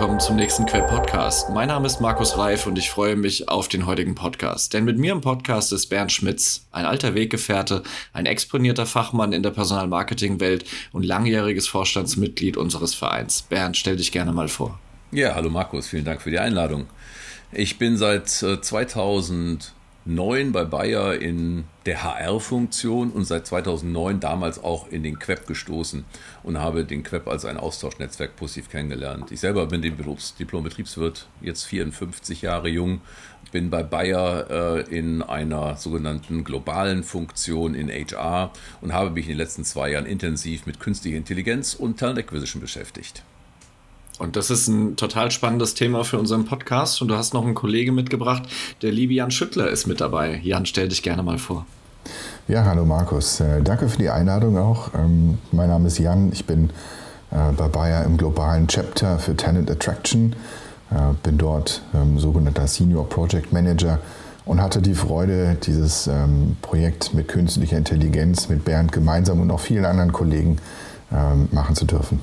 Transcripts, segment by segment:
willkommen zum nächsten Queb Podcast. Mein Name ist Markus Reif und ich freue mich auf den heutigen Podcast. Denn mit mir im Podcast ist Bernd Schmitz, ein alter Weggefährte, ein exponierter Fachmann in der Personalmarketingwelt und langjähriges Vorstandsmitglied unseres Vereins. Bernd, stell dich gerne mal vor. Ja, hallo Markus, vielen Dank für die Einladung. Ich bin seit 2000 äh, 2009 bei Bayer in der HR-Funktion und seit 2009 damals auch in den Queb gestoßen und habe den Queb als ein Austauschnetzwerk positiv kennengelernt. Ich selber bin Diplom-Betriebswirt, jetzt 54 Jahre jung, bin bei Bayer äh, in einer sogenannten globalen Funktion in HR und habe mich in den letzten zwei Jahren intensiv mit künstlicher Intelligenz und Talent Acquisition beschäftigt. Und das ist ein total spannendes Thema für unseren Podcast. Und du hast noch einen Kollege mitgebracht, der liebe Jan Schüttler ist mit dabei. Jan, stell dich gerne mal vor. Ja, hallo Markus. Äh, danke für die Einladung auch. Ähm, mein Name ist Jan. Ich bin äh, bei Bayer im globalen Chapter für Talent Attraction. Äh, bin dort ähm, sogenannter Senior Project Manager und hatte die Freude, dieses ähm, Projekt mit künstlicher Intelligenz mit Bernd gemeinsam und auch vielen anderen Kollegen machen zu dürfen.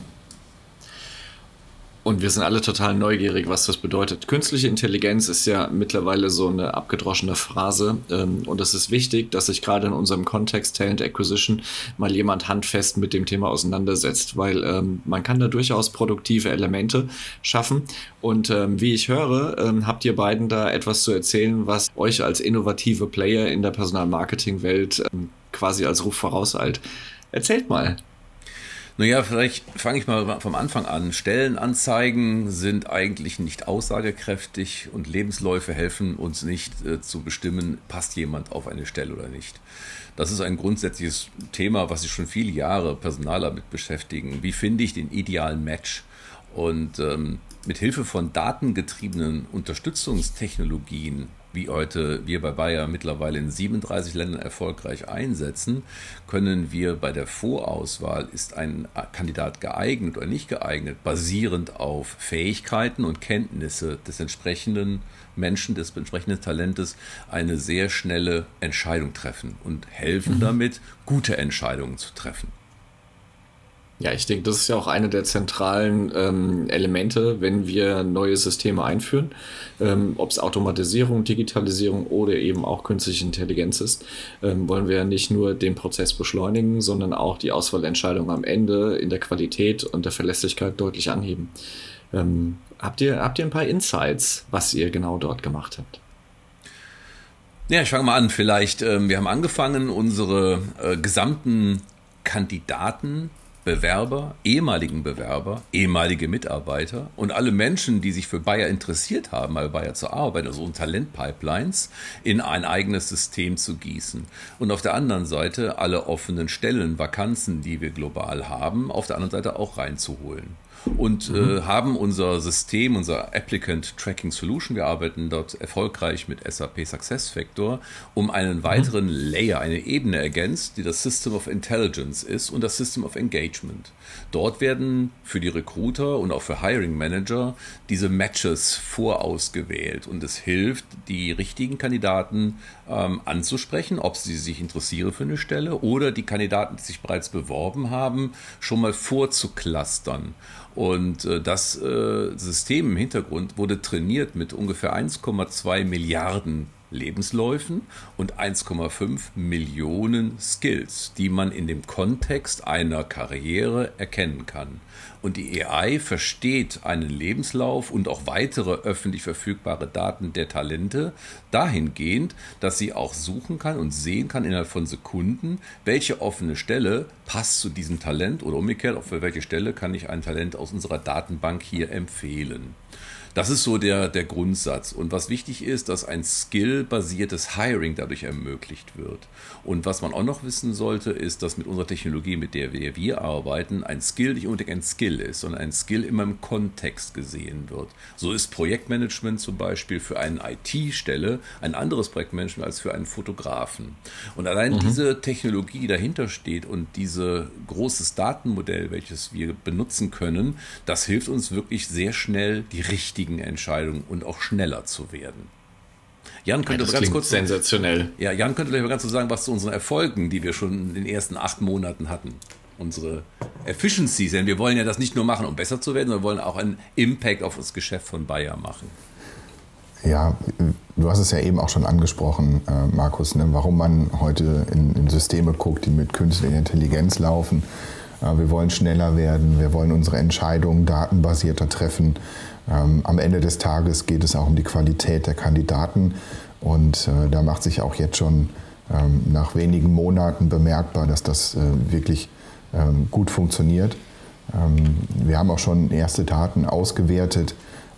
Und wir sind alle total neugierig, was das bedeutet. Künstliche Intelligenz ist ja mittlerweile so eine abgedroschene Phrase. Ähm, und es ist wichtig, dass sich gerade in unserem Kontext Talent Acquisition mal jemand handfest mit dem Thema auseinandersetzt, weil ähm, man kann da durchaus produktive Elemente schaffen. Und ähm, wie ich höre, ähm, habt ihr beiden da etwas zu erzählen, was euch als innovative Player in der Personalmarketing-Welt ähm, quasi als Ruf vorauseilt. Erzählt mal. Naja, vielleicht fange ich mal vom Anfang an. Stellenanzeigen sind eigentlich nicht aussagekräftig und Lebensläufe helfen uns nicht äh, zu bestimmen, passt jemand auf eine Stelle oder nicht. Das ist ein grundsätzliches Thema, was sich schon viele Jahre Personaler mit beschäftigen. Wie finde ich den idealen Match? Und ähm, mit Hilfe von datengetriebenen Unterstützungstechnologien wie heute wir bei Bayer mittlerweile in 37 Ländern erfolgreich einsetzen, können wir bei der Vorauswahl, ist ein Kandidat geeignet oder nicht geeignet, basierend auf Fähigkeiten und Kenntnisse des entsprechenden Menschen, des entsprechenden Talentes, eine sehr schnelle Entscheidung treffen und helfen mhm. damit, gute Entscheidungen zu treffen. Ja, ich denke, das ist ja auch eine der zentralen ähm, Elemente, wenn wir neue Systeme einführen, ähm, ob es Automatisierung, Digitalisierung oder eben auch künstliche Intelligenz ist, ähm, wollen wir ja nicht nur den Prozess beschleunigen, sondern auch die Auswahlentscheidung am Ende in der Qualität und der Verlässlichkeit deutlich anheben. Ähm, habt, ihr, habt ihr ein paar Insights, was ihr genau dort gemacht habt? Ja, ich fange mal an. Vielleicht, ähm, wir haben angefangen, unsere äh, gesamten Kandidaten Bewerber, ehemaligen Bewerber, ehemalige Mitarbeiter und alle Menschen, die sich für Bayer interessiert haben, bei Bayer zu arbeiten, also Talentpipelines, in ein eigenes System zu gießen. Und auf der anderen Seite alle offenen Stellen, Vakanzen, die wir global haben, auf der anderen Seite auch reinzuholen und mhm. äh, haben unser System, unser Applicant Tracking Solution, wir arbeiten dort erfolgreich mit SAP SuccessFactor, um einen weiteren mhm. Layer, eine Ebene ergänzt, die das System of Intelligence ist und das System of Engagement. Dort werden für die Recruiter und auch für Hiring Manager diese Matches vorausgewählt und es hilft, die richtigen Kandidaten ähm, anzusprechen, ob sie sich interessieren für eine Stelle oder die Kandidaten, die sich bereits beworben haben, schon mal vorzuklustern. Und äh, das äh, System im Hintergrund wurde trainiert mit ungefähr 1,2 Milliarden Lebensläufen und 1,5 Millionen Skills, die man in dem Kontext einer Karriere erkennen kann. Und die AI versteht einen Lebenslauf und auch weitere öffentlich verfügbare Daten der Talente dahingehend, dass sie auch suchen kann und sehen kann innerhalb von Sekunden, welche offene Stelle passt zu diesem Talent oder umgekehrt, auf welche Stelle kann ich ein Talent aus unserer Datenbank hier empfehlen. Das ist so der, der Grundsatz. Und was wichtig ist, dass ein skill-basiertes Hiring dadurch ermöglicht wird. Und was man auch noch wissen sollte, ist, dass mit unserer Technologie, mit der wir, wir arbeiten, ein Skill nicht unbedingt ein Skill ist, sondern ein Skill immer im Kontext gesehen wird. So ist Projektmanagement zum Beispiel für eine IT-Stelle ein anderes Projektmanagement als für einen Fotografen. Und allein mhm. diese Technologie, die dahinter steht und dieses großes Datenmodell, welches wir benutzen können, das hilft uns wirklich sehr schnell die richtigen richtigen Entscheidungen und auch schneller zu werden. Jan könnte ja, ganz kurz sensationell. Ja, Jan könnte vielleicht mal ganz kurz sagen, was zu unseren Erfolgen, die wir schon in den ersten acht Monaten hatten. unsere Efficiencies, denn wir wollen ja das nicht nur machen, um besser zu werden, sondern wir wollen auch einen Impact auf das Geschäft von Bayer machen. Ja, du hast es ja eben auch schon angesprochen, äh, Markus, ne, warum man heute in, in, Systeme guckt, die mit künstlicher Intelligenz laufen. Äh, wir wollen schneller werden, wir wollen unsere Entscheidungen datenbasierter treffen. Ähm, am Ende des Tages geht es auch um die Qualität der Kandidaten und äh, da macht sich auch jetzt schon ähm, nach wenigen Monaten bemerkbar, dass das äh, wirklich ähm, gut funktioniert. Wir haben auch schon erste Daten ausgewertet,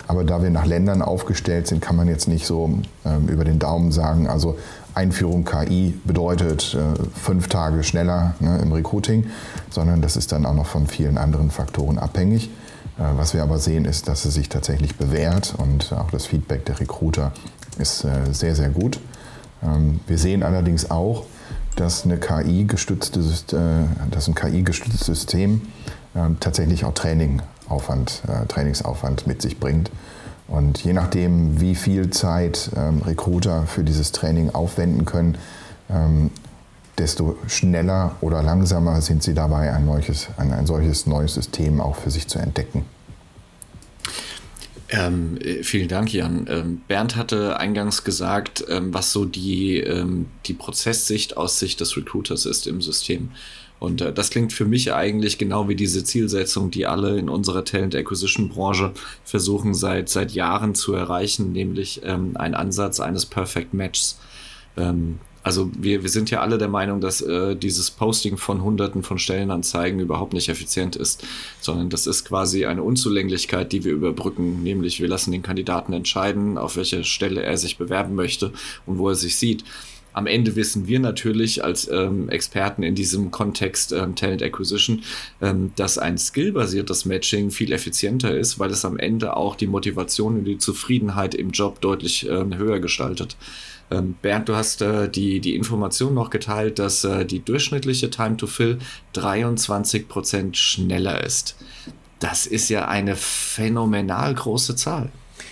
aber da wir nach Ländern aufgestellt sind, kann man jetzt nicht so über den Daumen sagen, also Einführung KI bedeutet äh, fünf Tage schneller ne, im Recruiting, sondern das ist dann auch noch von vielen anderen Faktoren abhängig. Äh, was wir aber sehen, ist, dass es sich tatsächlich bewährt und auch das Feedback der Recruiter ist äh, sehr, sehr gut. Ähm, wir sehen allerdings auch, dass, eine KI -gestützte, äh, dass ein KI-gestütztes System ähm, tatsächlich auch Trainingaufwand, Trainingsaufwand mit sich bringt. Und je nachdem, wie viel Zeit ähm, Recruiter für dieses Training aufwenden können, desto schneller oder langsamer sind sie dabei, ein, neues, ein, ein solches neues System auch für sich zu entdecken. Ähm, äh, vielen Dank, Jan. Ähm, Bernd hatte eingangs gesagt, ähm, was so die, ähm, die Prozesssicht aus Sicht des Recruiters ist im System. Und äh, das klingt für mich eigentlich genau wie diese Zielsetzung, die alle in unserer Talent Acquisition Branche versuchen seit, seit Jahren zu erreichen, nämlich ähm, ein Ansatz eines Perfect Matches. Also wir, wir sind ja alle der Meinung, dass äh, dieses Posting von Hunderten von Stellenanzeigen überhaupt nicht effizient ist, sondern das ist quasi eine Unzulänglichkeit, die wir überbrücken, nämlich wir lassen den Kandidaten entscheiden, auf welche Stelle er sich bewerben möchte und wo er sich sieht. Am Ende wissen wir natürlich als ähm, Experten in diesem Kontext ähm, Talent Acquisition, ähm, dass ein skillbasiertes Matching viel effizienter ist, weil es am Ende auch die Motivation und die Zufriedenheit im Job deutlich ähm, höher gestaltet. Ähm, Bernd, du hast äh, die, die Information noch geteilt, dass äh, die durchschnittliche Time to Fill 23 Prozent schneller ist. Das ist ja eine phänomenal große Zahl.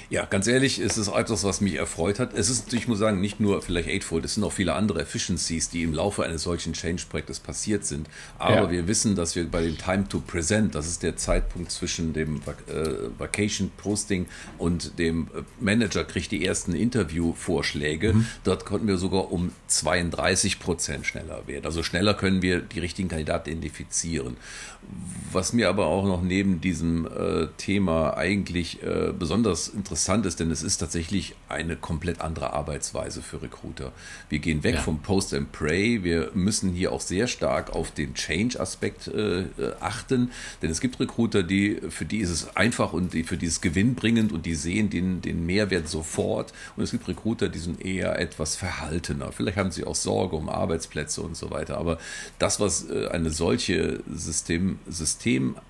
Ja, ganz ehrlich, es ist etwas, was mich erfreut hat. Es ist, ich muss sagen, nicht nur vielleicht Eightfold, es sind auch viele andere Efficiencies, die im Laufe eines solchen Change-Projektes passiert sind. Aber ja. wir wissen, dass wir bei dem Time to Present, das ist der Zeitpunkt zwischen dem äh, Vacation Posting und dem äh, Manager kriegt die ersten Interview-Vorschläge. Mhm. Dort konnten wir sogar um 32 Prozent schneller werden. Also schneller können wir die richtigen Kandidaten identifizieren. Was mir aber auch noch neben diesem äh, Thema eigentlich äh, besonders interessant ist, denn es ist tatsächlich eine komplett andere Arbeitsweise für Recruiter. Wir gehen weg ja. vom Post and Pray. Wir müssen hier auch sehr stark auf den Change-Aspekt äh, achten, denn es gibt Recruiter, die für die ist es einfach und die, für die ist es gewinnbringend und die sehen den, den Mehrwert sofort. Und es gibt Recruiter, die sind eher etwas verhaltener. Vielleicht haben sie auch Sorge um Arbeitsplätze und so weiter. Aber das, was äh, eine solche System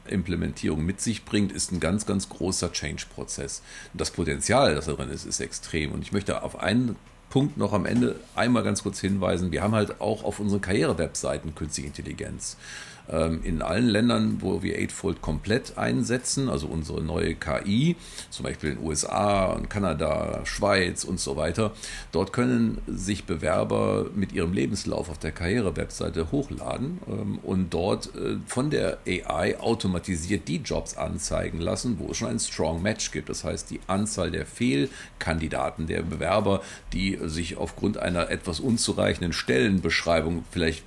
Systemimplementierung mit sich bringt, ist ein ganz, ganz großer Change-Prozess. Das Potenzial, das da drin ist, ist extrem. Und ich möchte auf einen Punkt noch am Ende einmal ganz kurz hinweisen. Wir haben halt auch auf unseren Karriere-Webseiten künstliche Intelligenz. Ähm, in allen Ländern, wo wir Eightfold komplett einsetzen, also unsere neue KI, zum Beispiel in den USA, Kanada, Schweiz und so weiter, dort können sich Bewerber mit ihrem Lebenslauf auf der Karriere-Webseite hochladen ähm, und dort äh, von der AI automatisiert die Jobs anzeigen lassen, wo es schon ein Strong Match gibt. Das heißt, die Anzahl der Fehlkandidaten, der Bewerber, die sich aufgrund einer etwas unzureichenden Stellenbeschreibung vielleicht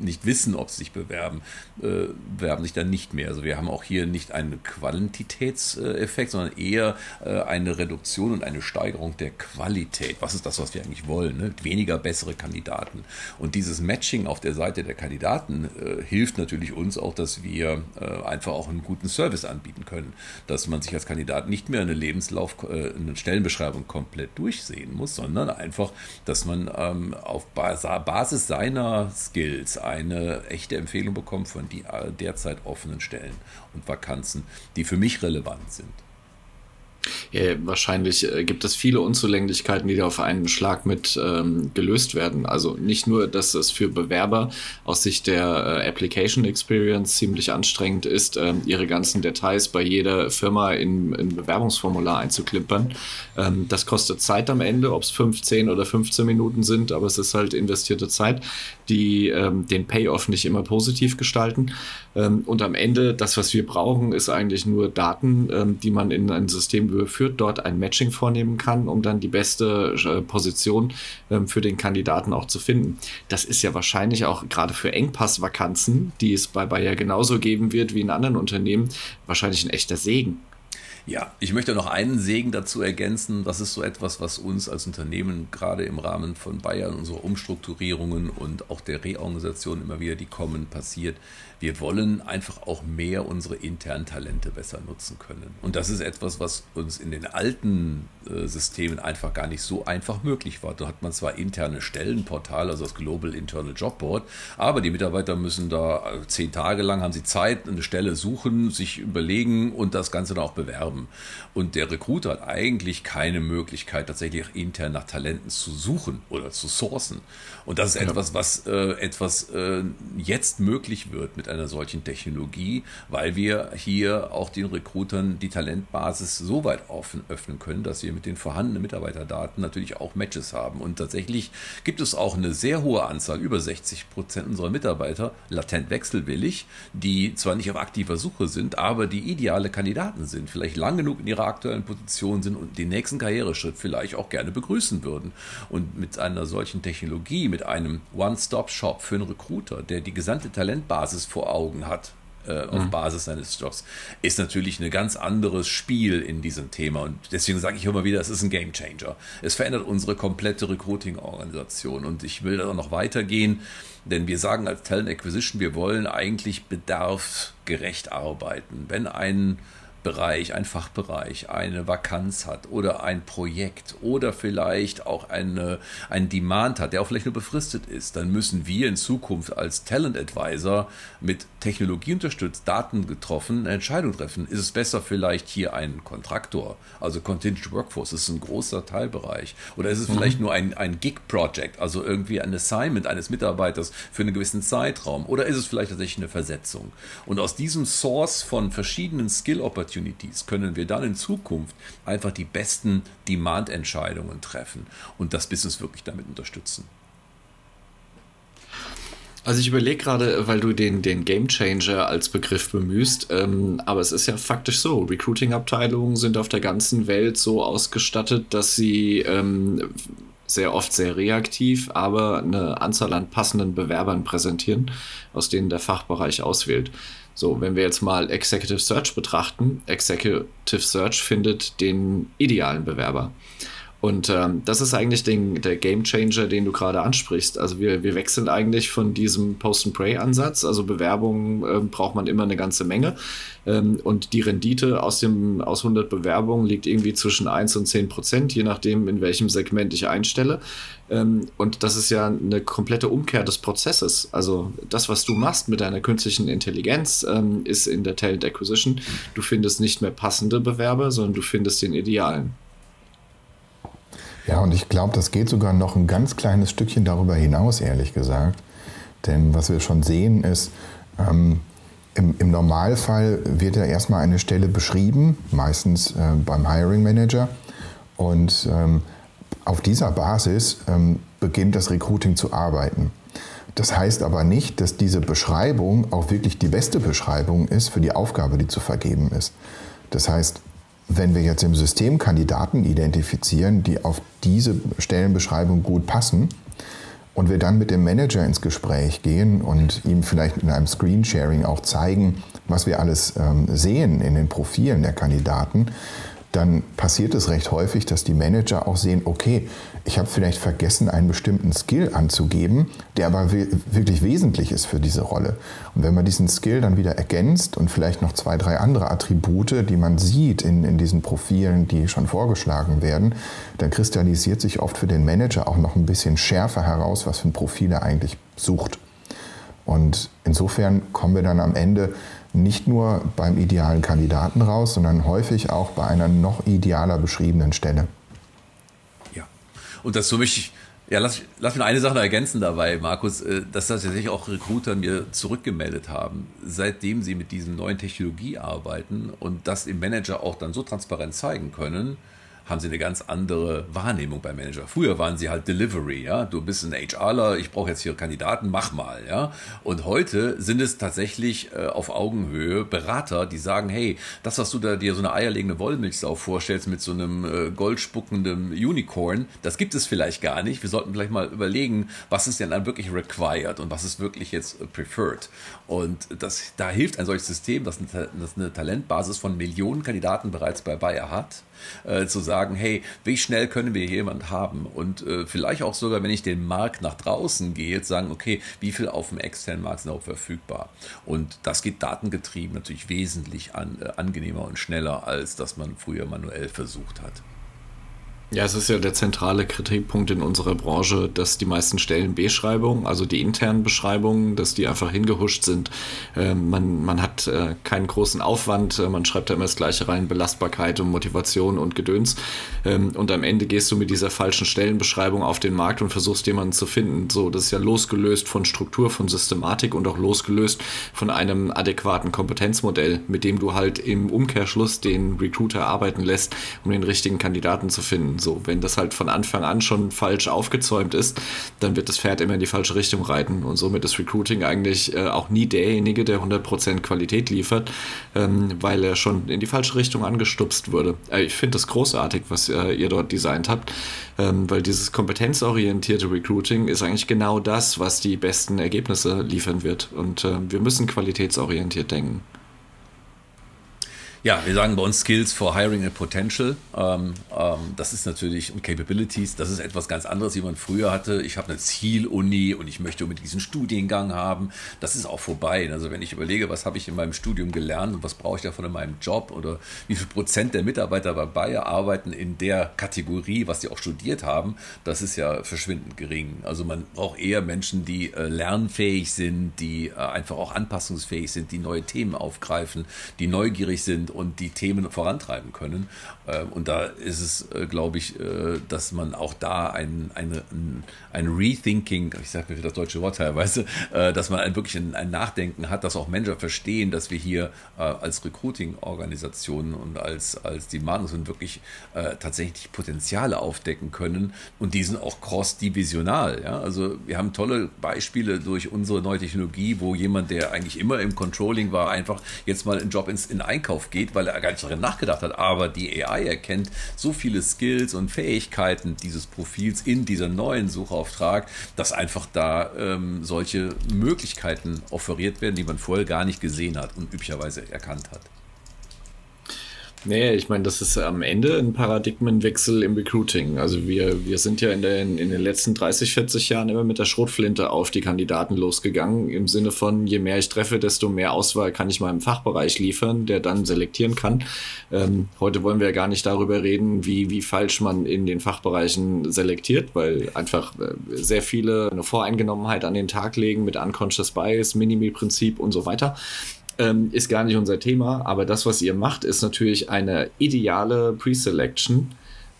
nicht wissen, ob sie sich bewerben, äh, bewerben sich dann nicht mehr. Also wir haben auch hier nicht einen Quantitätseffekt, sondern eher äh, eine Reduktion und eine Steigerung der Qualität. Was ist das, was wir eigentlich wollen? Ne? Weniger bessere Kandidaten. Und dieses Matching auf der Seite der Kandidaten äh, hilft natürlich uns auch, dass wir äh, einfach auch einen guten Service anbieten können. Dass man sich als Kandidat nicht mehr eine Lebenslauf, äh, eine Stellenbeschreibung komplett durchsehen muss, sondern einfach, dass man ähm, auf Basis seiner Skills eine echte Empfehlung bekommt von die derzeit offenen Stellen und Vakanzen, die für mich relevant sind. Ja, wahrscheinlich äh, gibt es viele Unzulänglichkeiten, die da auf einen Schlag mit ähm, gelöst werden. Also nicht nur, dass es für Bewerber aus Sicht der äh, Application Experience ziemlich anstrengend ist, äh, ihre ganzen Details bei jeder Firma in ein Bewerbungsformular einzuklimpern. Ähm, das kostet Zeit am Ende, ob es 15 oder 15 Minuten sind, aber es ist halt investierte Zeit, die ähm, den Payoff nicht immer positiv gestalten. Ähm, und am Ende, das, was wir brauchen, ist eigentlich nur Daten, ähm, die man in ein System überführt, dort ein Matching vornehmen kann, um dann die beste äh, Position ähm, für den Kandidaten auch zu finden. Das ist ja wahrscheinlich auch gerade für Engpassvakanzen, die es bei Bayer genauso geben wird wie in anderen Unternehmen, wahrscheinlich ein echter Segen. Ja, ich möchte noch einen Segen dazu ergänzen. Das ist so etwas, was uns als Unternehmen gerade im Rahmen von Bayern, unserer Umstrukturierungen und auch der Reorganisation immer wieder, die kommen, passiert wir wollen einfach auch mehr unsere internen Talente besser nutzen können. Und das ist etwas, was uns in den alten äh, Systemen einfach gar nicht so einfach möglich war. Da hat man zwar interne Stellenportale, also das Global Internal Job Board, aber die Mitarbeiter müssen da äh, zehn Tage lang haben sie Zeit, eine Stelle suchen, sich überlegen und das Ganze dann auch bewerben. Und der Recruiter hat eigentlich keine Möglichkeit, tatsächlich intern nach Talenten zu suchen oder zu sourcen. Und das ist etwas, was äh, etwas äh, jetzt möglich wird mit einer solchen Technologie, weil wir hier auch den Recruitern die Talentbasis so weit offen, öffnen können, dass wir mit den vorhandenen Mitarbeiterdaten natürlich auch Matches haben. Und tatsächlich gibt es auch eine sehr hohe Anzahl, über 60 Prozent unserer Mitarbeiter, latent wechselwillig, die zwar nicht auf aktiver Suche sind, aber die ideale Kandidaten sind, vielleicht lang genug in ihrer aktuellen Position sind und den nächsten Karriereschritt vielleicht auch gerne begrüßen würden. Und mit einer solchen Technologie, mit einem One-Stop-Shop für einen Recruiter, der die gesamte Talentbasis vor vor Augen hat, äh, auf mhm. Basis seines Jobs, ist natürlich ein ganz anderes Spiel in diesem Thema. Und deswegen sage ich immer wieder, es ist ein Game Changer. Es verändert unsere komplette Recruiting-Organisation. Und ich will da noch weitergehen, denn wir sagen als Talent Acquisition, wir wollen eigentlich bedarfsgerecht arbeiten. Wenn ein Bereich, ein Fachbereich eine Vakanz hat oder ein Projekt oder vielleicht auch eine, einen Demand hat, der auch vielleicht nur befristet ist, dann müssen wir in Zukunft als Talent Advisor mit Technologie unterstützt, Daten getroffen, eine Entscheidung treffen. Ist es besser vielleicht hier ein Kontraktor, also Contingent Workforce, das ist ein großer Teilbereich. Oder ist es mhm. vielleicht nur ein, ein Gig-Project, also irgendwie ein Assignment eines Mitarbeiters für einen gewissen Zeitraum? Oder ist es vielleicht tatsächlich eine Versetzung? Und aus diesem Source von verschiedenen Skill-Opportunities Opportunities können wir dann in Zukunft einfach die besten Demand-Entscheidungen treffen und das Business wirklich damit unterstützen. Also ich überlege gerade, weil du den, den Game Changer als Begriff bemühst, ähm, aber es ist ja faktisch so, Recruiting-Abteilungen sind auf der ganzen Welt so ausgestattet, dass sie ähm, sehr oft sehr reaktiv, aber eine Anzahl an passenden Bewerbern präsentieren, aus denen der Fachbereich auswählt. So, wenn wir jetzt mal Executive Search betrachten, Executive Search findet den idealen Bewerber. Und ähm, das ist eigentlich den, der Game Changer, den du gerade ansprichst. Also wir, wir wechseln eigentlich von diesem Post-and-Pray-Ansatz. Also Bewerbungen äh, braucht man immer eine ganze Menge. Ähm, und die Rendite aus, dem, aus 100 Bewerbungen liegt irgendwie zwischen 1 und 10 Prozent, je nachdem, in welchem Segment ich einstelle. Ähm, und das ist ja eine komplette Umkehr des Prozesses. Also das, was du machst mit deiner künstlichen Intelligenz, ähm, ist in der Talent Acquisition. Du findest nicht mehr passende Bewerber, sondern du findest den idealen. Ja, und ich glaube, das geht sogar noch ein ganz kleines Stückchen darüber hinaus, ehrlich gesagt. Denn was wir schon sehen ist, ähm, im, im, Normalfall wird ja erstmal eine Stelle beschrieben, meistens äh, beim Hiring Manager. Und ähm, auf dieser Basis ähm, beginnt das Recruiting zu arbeiten. Das heißt aber nicht, dass diese Beschreibung auch wirklich die beste Beschreibung ist für die Aufgabe, die zu vergeben ist. Das heißt, wenn wir jetzt im System Kandidaten identifizieren, die auf diese Stellenbeschreibung gut passen, und wir dann mit dem Manager ins Gespräch gehen und ihm vielleicht in einem Screensharing auch zeigen, was wir alles ähm, sehen in den Profilen der Kandidaten, dann passiert es recht häufig, dass die Manager auch sehen, okay, ich habe vielleicht vergessen, einen bestimmten Skill anzugeben, der aber wirklich wesentlich ist für diese Rolle. Und wenn man diesen Skill dann wieder ergänzt und vielleicht noch zwei, drei andere Attribute, die man sieht in, in diesen Profilen, die schon vorgeschlagen werden, dann kristallisiert sich oft für den Manager auch noch ein bisschen schärfer heraus, was für ein Profil er eigentlich sucht. Und insofern kommen wir dann am Ende nicht nur beim idealen Kandidaten raus, sondern häufig auch bei einer noch idealer beschriebenen Stelle. Ja, und das so wichtig. Ja, lass, lass mich eine Sache ergänzen dabei, Markus, äh, dass tatsächlich auch Recruiter mir zurückgemeldet haben, seitdem sie mit diesen neuen Technologie arbeiten und das im Manager auch dann so transparent zeigen können, haben sie eine ganz andere Wahrnehmung beim Manager. Früher waren sie halt Delivery, ja. Du bist ein HRler, ich brauche jetzt hier Kandidaten, mach mal, ja. Und heute sind es tatsächlich äh, auf Augenhöhe Berater, die sagen, hey, das, was du da dir so eine eierlegende Wollmilchsau vorstellst mit so einem äh, goldspuckenden Unicorn, das gibt es vielleicht gar nicht. Wir sollten vielleicht mal überlegen, was ist denn dann wirklich required und was ist wirklich jetzt äh, preferred. Und das, da hilft ein solches System, das eine, das eine Talentbasis von Millionen Kandidaten bereits bei Bayer hat, äh, zu sagen, hey, wie schnell können wir jemand haben? Und äh, vielleicht auch sogar, wenn ich den Markt nach draußen gehe, sagen, okay, wie viel auf dem externen Markt sind auch verfügbar? Und das geht datengetrieben natürlich wesentlich an, äh, angenehmer und schneller, als dass man früher manuell versucht hat. Ja, es ist ja der zentrale Kritikpunkt in unserer Branche, dass die meisten Stellenbeschreibungen, also die internen Beschreibungen, dass die einfach hingehuscht sind. Ähm, man, man hat äh, keinen großen Aufwand, äh, man schreibt da immer das Gleiche rein, Belastbarkeit und Motivation und Gedöns. Ähm, und am Ende gehst du mit dieser falschen Stellenbeschreibung auf den Markt und versuchst jemanden zu finden. So, das ist ja losgelöst von Struktur, von Systematik und auch losgelöst von einem adäquaten Kompetenzmodell, mit dem du halt im Umkehrschluss den Recruiter arbeiten lässt, um den richtigen Kandidaten zu finden. So, wenn das halt von Anfang an schon falsch aufgezäumt ist, dann wird das Pferd immer in die falsche Richtung reiten. Und somit ist Recruiting eigentlich äh, auch nie derjenige, der 100% Qualität liefert, ähm, weil er schon in die falsche Richtung angestupst wurde. Äh, ich finde das großartig, was äh, ihr dort designt habt, ähm, weil dieses kompetenzorientierte Recruiting ist eigentlich genau das, was die besten Ergebnisse liefern wird. Und äh, wir müssen qualitätsorientiert denken. Ja, wir sagen bei uns Skills for Hiring and Potential. Ähm, ähm, das ist natürlich und Capabilities. Das ist etwas ganz anderes, wie man früher hatte. Ich habe eine Zieluni und ich möchte unbedingt diesen Studiengang haben. Das ist auch vorbei. Also wenn ich überlege, was habe ich in meinem Studium gelernt und was brauche ich davon in meinem Job oder wie viel Prozent der Mitarbeiter bei Bayer arbeiten in der Kategorie, was sie auch studiert haben, das ist ja verschwindend gering. Also man braucht eher Menschen, die äh, lernfähig sind, die äh, einfach auch anpassungsfähig sind, die neue Themen aufgreifen, die neugierig sind und die Themen vorantreiben können. Ähm, und da ist es, äh, glaube ich, äh, dass man auch da ein, ein, ein Rethinking, ich sage mir für das deutsche Wort teilweise, äh, dass man ein, wirklich ein, ein Nachdenken hat, dass auch Manager verstehen, dass wir hier als Recruiting-Organisation und als, als die Management wirklich tatsächlich Potenziale aufdecken können und die sind auch cross-divisional. Ja? Also wir haben tolle Beispiele durch unsere neue Technologie, wo jemand, der eigentlich immer im Controlling war, einfach jetzt mal einen Job ins, in Einkauf geht geht, weil er gar nicht darin nachgedacht hat. Aber die AI erkennt so viele Skills und Fähigkeiten dieses Profils in dieser neuen Suchauftrag, dass einfach da ähm, solche Möglichkeiten offeriert werden, die man vorher gar nicht gesehen hat und üblicherweise erkannt hat. Nee, ich meine, das ist am Ende ein Paradigmenwechsel im Recruiting. Also wir, wir sind ja in den, in den letzten 30, 40 Jahren immer mit der Schrotflinte auf die Kandidaten losgegangen, im Sinne von, je mehr ich treffe, desto mehr Auswahl kann ich meinem Fachbereich liefern, der dann selektieren kann. Ähm, heute wollen wir ja gar nicht darüber reden, wie, wie falsch man in den Fachbereichen selektiert, weil einfach äh, sehr viele eine Voreingenommenheit an den Tag legen mit Unconscious Bias, Minimi-Prinzip und so weiter ähm, ist gar nicht unser Thema, aber das, was ihr macht, ist natürlich eine ideale Pre-Selection,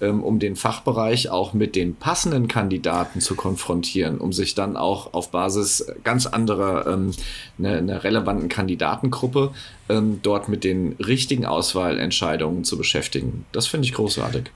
ähm, um den Fachbereich auch mit den passenden Kandidaten zu konfrontieren, um sich dann auch auf Basis ganz anderer, ähm, einer eine relevanten Kandidatengruppe ähm, dort mit den richtigen Auswahlentscheidungen zu beschäftigen. Das finde ich großartig.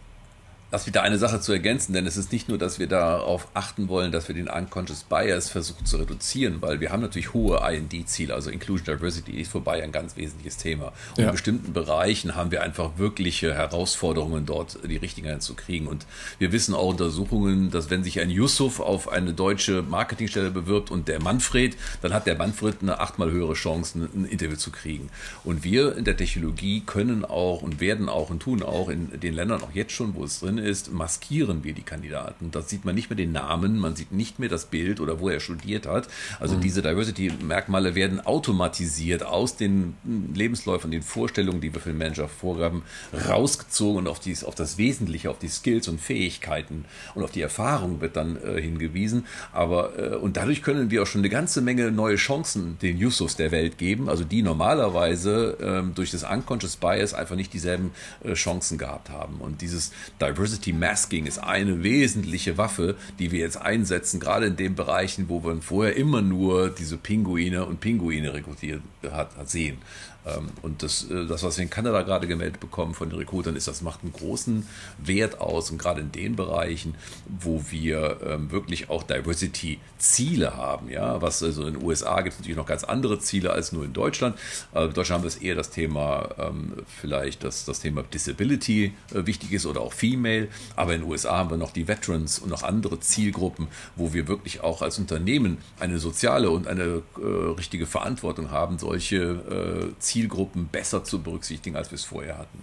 Lass mich da eine Sache zu ergänzen, denn es ist nicht nur, dass wir darauf achten wollen, dass wir den Unconscious Bias versuchen zu reduzieren, weil wir haben natürlich hohe IND-Ziele, also Inclusion Diversity ist vorbei ein ganz wesentliches Thema. Und ja. in bestimmten Bereichen haben wir einfach wirkliche Herausforderungen, dort die richtigen zu kriegen. Und wir wissen auch Untersuchungen, dass wenn sich ein Yusuf auf eine deutsche Marketingstelle bewirbt und der Manfred, dann hat der Manfred eine achtmal höhere Chance, ein Interview zu kriegen. Und wir in der Technologie können auch und werden auch und tun auch in den Ländern auch jetzt schon, wo es drin ist, ist, maskieren wir die Kandidaten. Da sieht man nicht mehr den Namen, man sieht nicht mehr das Bild oder wo er studiert hat. Also mhm. diese Diversity-Merkmale werden automatisiert aus den Lebensläufen, den Vorstellungen, die wir für den Manager vorgaben, rausgezogen und auf, dies, auf das Wesentliche, auf die Skills und Fähigkeiten und auf die Erfahrung wird dann äh, hingewiesen. Aber äh, und dadurch können wir auch schon eine ganze Menge neue Chancen den Yusufs der Welt geben, also die normalerweise ähm, durch das Unconscious Bias einfach nicht dieselben äh, Chancen gehabt haben. Und dieses Diversity Masking ist eine wesentliche Waffe, die wir jetzt einsetzen, gerade in den Bereichen, wo wir vorher immer nur diese Pinguine und Pinguine rekrutiert hat, sehen. Ähm, und das, äh, das, was wir in Kanada gerade gemeldet bekommen von den Recruitern, ist, das macht einen großen Wert aus. Und gerade in den Bereichen, wo wir ähm, wirklich auch Diversity-Ziele haben, ja, was also in den USA gibt es natürlich noch ganz andere Ziele als nur in Deutschland. Äh, in Deutschland haben wir es eher das Thema, ähm, vielleicht, dass das Thema Disability äh, wichtig ist oder auch Female. Aber in den USA haben wir noch die Veterans und noch andere Zielgruppen, wo wir wirklich auch als Unternehmen eine soziale und eine richtige Verantwortung haben, solche Ziele Zielgruppen besser zu berücksichtigen, als wir es vorher hatten.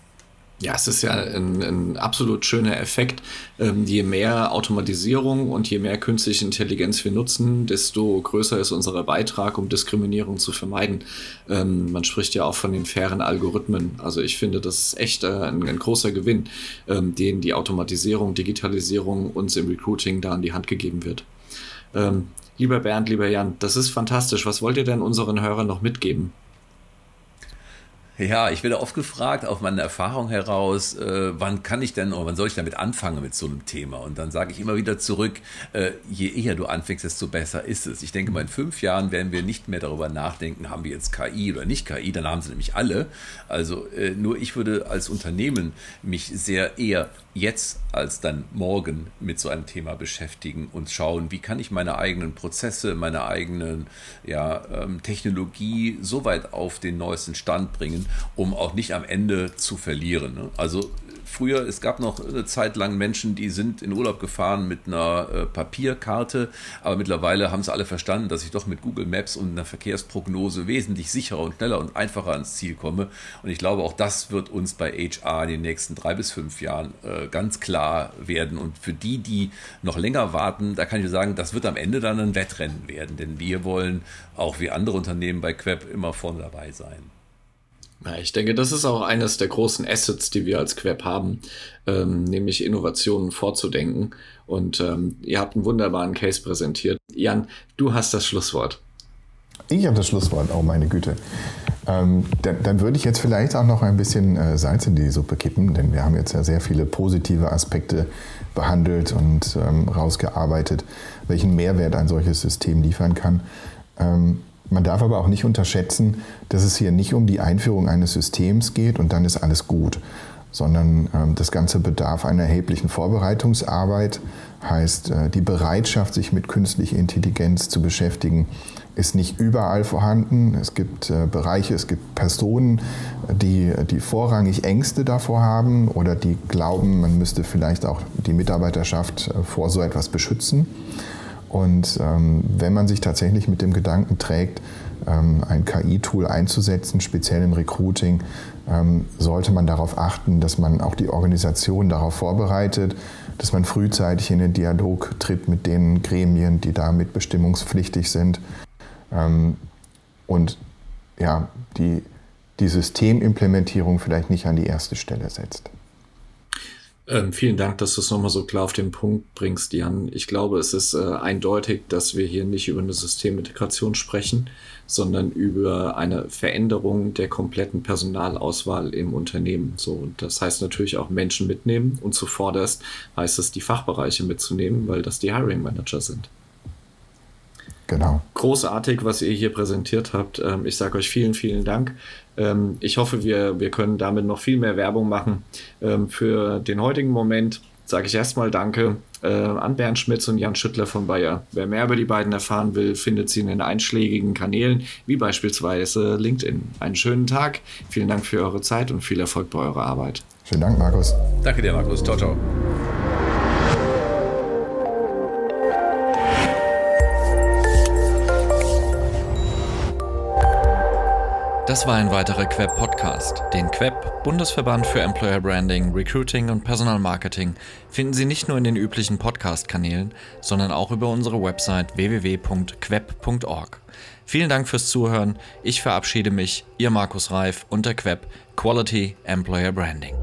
Ja, es ist ja ein, ein absolut schöner Effekt. Ähm, je mehr Automatisierung und je mehr künstliche Intelligenz wir nutzen, desto größer ist unser Beitrag, um Diskriminierung zu vermeiden. Ähm, man spricht ja auch von den fairen Algorithmen. Also ich finde, das ist echt äh, ein, ein, großer Gewinn, ähm, den die Automatisierung, Digitalisierung uns im Recruiting da an die Hand gegeben wird. Ähm, lieber Bernd, lieber Jan, das ist fantastisch. Was wollt ihr denn unseren Hörern noch mitgeben? Ja, ich werde oft gefragt, auf meine Erfahrung heraus, äh, wann kann ich denn oder wann soll ich damit anfangen mit so einem Thema? Und dann sage ich immer wieder zurück, äh, je eher du anfängst, desto besser ist es. Ich denke mal, in fünf Jahren werden wir nicht mehr darüber nachdenken, haben wir jetzt KI oder nicht KI, dann haben sie nämlich alle. Also äh, nur ich würde als Unternehmen mich sehr eher jetzt als dann morgen mit so einem Thema beschäftigen und schauen, wie kann ich meine eigenen Prozesse, meine eigenen ja, ähm, Technologie so weit auf den neuesten Stand bringen, um auch nicht am Ende zu verlieren. Ne? Also früher, es gab noch eine Zeit lang Menschen, die sind in Urlaub gefahren mit einer äh, Papierkarte, aber mittlerweile haben sie alle verstanden, dass ich doch mit Google Maps und einer Verkehrsprognose wesentlich sicherer und schneller und einfacher ans Ziel komme. Und ich glaube, auch das wird uns bei HR in den nächsten drei bis fünf Jahren äh, ganz klar werden. Und für die, die noch länger warten, da kann ich sagen, das wird am Ende dann ein Wettrennen werden, denn wir wollen auch wie andere Unternehmen bei Queb immer vorne dabei sein. Ja, ich denke, das ist auch eines der großen Assets, die wir als Queb haben, ähm, nämlich Innovationen vorzudenken. Und ähm, ihr habt einen wunderbaren Case präsentiert. Jan, du hast das Schlusswort. Ich habe das Schlusswort, oh meine Güte. Ähm, dann, dann, würde ich jetzt vielleicht auch noch ein bisschen äh, Salz in die Suppe kippen, denn wir haben jetzt ja sehr viele positive Aspekte behandelt und ähm, rausgearbeitet, welchen Mehrwert ein solches System liefern kann. Ähm, man darf aber auch nicht unterschätzen, dass es hier nicht um die Einführung eines Systems geht und dann ist alles gut, sondern ähm, das Ganze bedarf einer erheblichen Vorbereitungsarbeit, heißt äh, die Bereitschaft, sich mit künstlicher Intelligenz zu beschäftigen, ist nicht überall vorhanden. Es gibt äh, Bereiche, es gibt Personen, die, die vorrangig Ängste davor haben oder die glauben, man müsste vielleicht auch die Mitarbeiterschaft äh, vor so etwas beschützen. Und ähm, wenn man sich tatsächlich mit dem Gedanken trägt, ähm, ein KI-Tool einzusetzen, speziell im Recruiting, ähm, sollte man darauf achten, dass man auch die Organisation darauf vorbereitet, dass man frühzeitig in den Dialog tritt mit den Gremien, die da mitbestimmungspflichtig sind. Ähm, und ja, die, die Systemimplementierung vielleicht nicht an die erste Stelle setzt. Ähm, vielen Dank, dass du es nochmal so klar auf den Punkt bringst, Jan. Ich glaube, es ist äh, eindeutig, dass wir hier nicht über eine Systemintegration sprechen, sondern über eine Veränderung der kompletten Personalauswahl im Unternehmen. So, das heißt natürlich auch Menschen mitnehmen und zuvorderst heißt es, die Fachbereiche mitzunehmen, weil das die Hiring Manager sind. Genau. Großartig, was ihr hier präsentiert habt. Ähm, ich sage euch vielen, vielen Dank. Ähm, ich hoffe, wir, wir können damit noch viel mehr Werbung machen. Ähm, für den heutigen Moment sage ich erstmal Danke äh, an Bernd Schmitz und Jan Schüttler von Bayer. Wer mehr über die beiden erfahren will, findet sie in den einschlägigen Kanälen, wie beispielsweise LinkedIn. Einen schönen Tag, vielen Dank für eure Zeit und viel Erfolg bei eurer Arbeit. Vielen Dank, Markus. Danke dir, Markus. Ciao, ciao. Das war ein weiterer Queb Podcast. Den Queb, Bundesverband für Employer Branding, Recruiting und Personalmarketing, finden Sie nicht nur in den üblichen Podcast-Kanälen, sondern auch über unsere Website www.queb.org. Vielen Dank fürs Zuhören. Ich verabschiede mich, Ihr Markus Reif und der Queb Quality Employer Branding.